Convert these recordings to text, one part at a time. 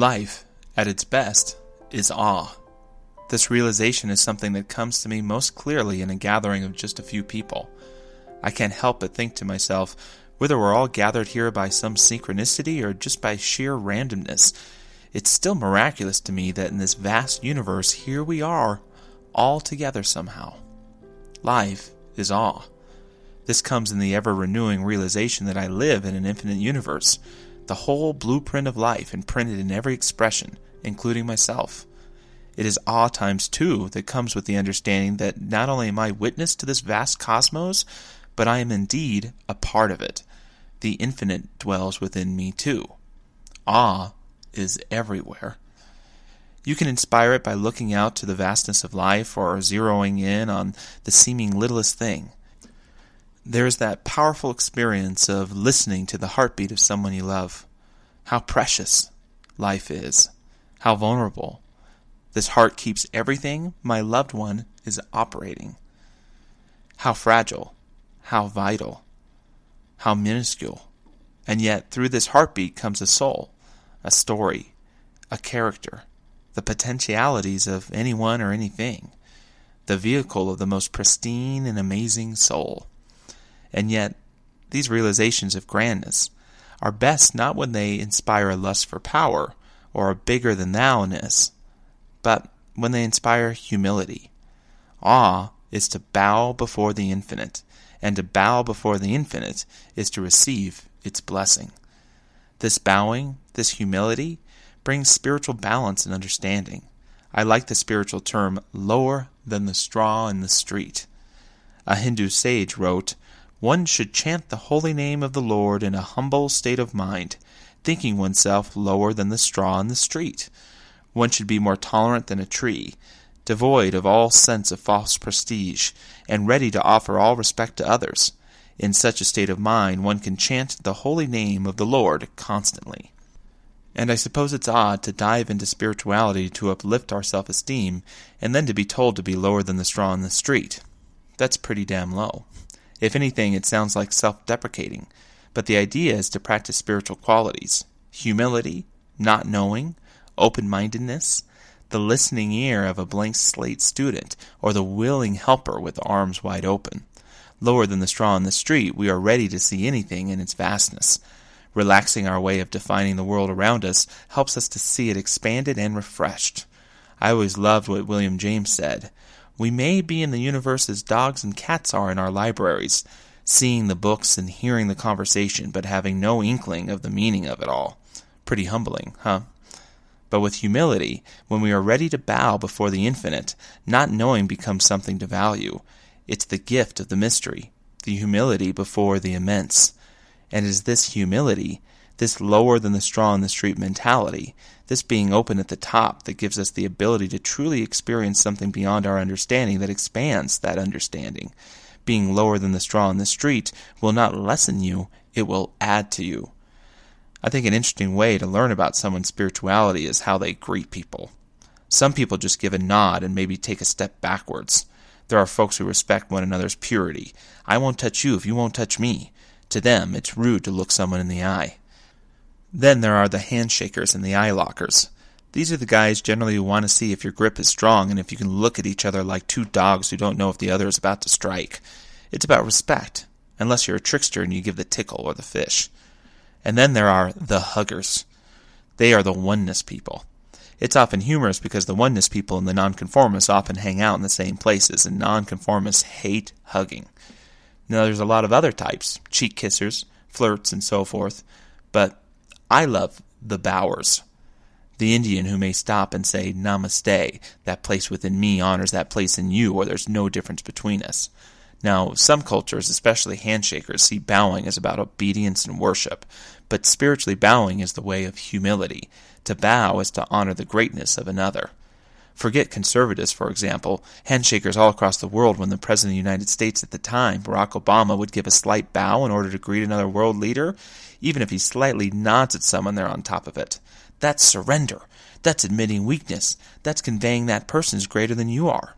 Life, at its best, is awe. This realization is something that comes to me most clearly in a gathering of just a few people. I can't help but think to myself, whether we're all gathered here by some synchronicity or just by sheer randomness, it's still miraculous to me that in this vast universe, here we are, all together somehow. Life is awe. This comes in the ever renewing realization that I live in an infinite universe, the whole blueprint of life imprinted in every expression, including myself. It is awe times two that comes with the understanding that not only am I witness to this vast cosmos, but I am indeed a part of it. The infinite dwells within me too. Awe is everywhere. You can inspire it by looking out to the vastness of life or zeroing in on the seeming littlest thing. There is that powerful experience of listening to the heartbeat of someone you love. How precious life is. How vulnerable. This heart keeps everything my loved one is operating. How fragile. How vital. How minuscule. And yet, through this heartbeat comes a soul, a story, a character, the potentialities of anyone or anything, the vehicle of the most pristine and amazing soul. And yet, these realizations of grandness are best not when they inspire a lust for power or a bigger than thou-ness, but when they inspire humility. Awe is to bow before the infinite, and to bow before the infinite is to receive its blessing. This bowing, this humility, brings spiritual balance and understanding. I like the spiritual term lower than the straw in the street. A Hindu sage wrote, One should chant the holy name of the Lord in a humble state of mind, thinking oneself lower than the straw in the street. One should be more tolerant than a tree, devoid of all sense of false prestige, and ready to offer all respect to others. In such a state of mind, one can chant the holy name of the Lord constantly. And I suppose it's odd to dive into spirituality to uplift our self esteem, and then to be told to be lower than the straw in the street. That's pretty damn low. If anything, it sounds like self deprecating, but the idea is to practice spiritual qualities humility, not knowing, open mindedness, the listening ear of a blank slate student, or the willing helper with arms wide open. Lower than the straw in the street, we are ready to see anything in its vastness Relaxing our way of defining the world around us helps us to see it expanded and refreshed. I always loved what William James said. We may be in the universe as dogs and cats are in our libraries, seeing the books and hearing the conversation, but having no inkling of the meaning of it all. Pretty humbling, huh? But with humility, when we are ready to bow before the infinite, not knowing becomes something to value. It's the gift of the mystery, the humility before the immense. And it is this humility, this lower than the straw in the street mentality, this being open at the top that gives us the ability to truly experience something beyond our understanding that expands that understanding. Being lower than the straw in the street will not lessen you, it will add to you. I think an interesting way to learn about someone's spirituality is how they greet people. Some people just give a nod and maybe take a step backwards. There are folks who respect one another's purity. I won't touch you if you won't touch me. To them, it's rude to look someone in the eye. Then there are the handshakers and the eye lockers. These are the guys generally who want to see if your grip is strong and if you can look at each other like two dogs who don't know if the other is about to strike. It's about respect, unless you're a trickster and you give the tickle or the fish. And then there are the huggers. They are the oneness people. It's often humorous because the oneness people and the nonconformists often hang out in the same places, and nonconformists hate hugging. Now, there's a lot of other types cheek kissers, flirts, and so forth, but I love the bowers. The Indian who may stop and say, Namaste, that place within me honors that place in you, or there's no difference between us. Now, some cultures, especially handshakers, see bowing as about obedience and worship, but spiritually bowing is the way of humility. To bow is to honor the greatness of another. Forget conservatives, for example. Handshakers all across the world, when the President of the United States at the time, Barack Obama, would give a slight bow in order to greet another world leader, even if he slightly nods at someone, they're on top of it. That's surrender. That's admitting weakness. That's conveying that person is greater than you are.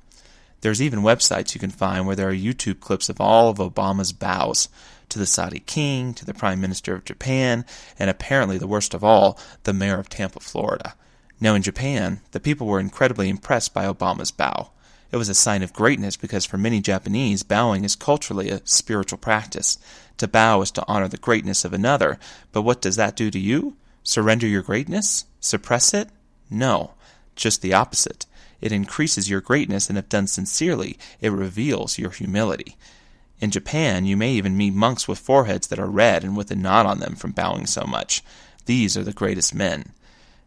There's even websites you can find where there are YouTube clips of all of Obama's bows. to the Saudi king, to the Prime Minister of Japan, and apparently the worst of all, the mayor of Tampa, Florida. Now, in Japan, the people were incredibly impressed by Obama's bow. It was a sign of greatness because for many Japanese, bowing is culturally a spiritual practice. To bow is to honor the greatness of another, but what does that do to you? Surrender your greatness? Suppress it? No, just the opposite. It increases your greatness, and if done sincerely, it reveals your humility. In Japan, you may even meet monks with foreheads that are red and with a knot on them from bowing so much. These are the greatest men.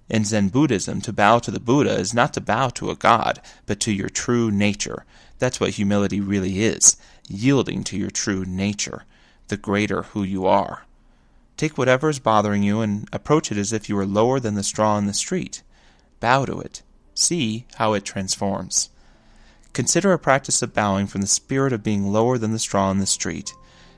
In Zen Buddhism, to bow to the Buddha is not to bow to a god, but to your true nature. That's what humility really is yielding to your true nature, the greater who you are. Take whatever is bothering you and approach it as if you were lower than the straw in the street. Bow to it. See how it transforms. Consider a practice of bowing from the spirit of being lower than the straw in the street.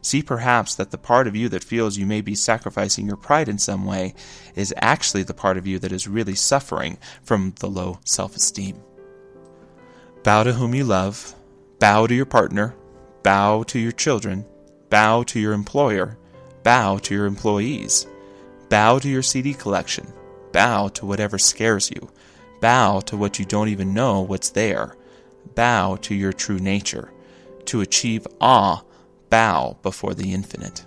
See perhaps that the part of you that feels you may be sacrificing your pride in some way is actually the part of you that is really suffering from the low self esteem. Bow to whom you love, bow to your partner, bow to your children, bow to your employer, bow to your employees, bow to your CD collection, bow to whatever scares you, bow to what you don't even know what's there, bow to your true nature. To achieve awe, bow before the infinite.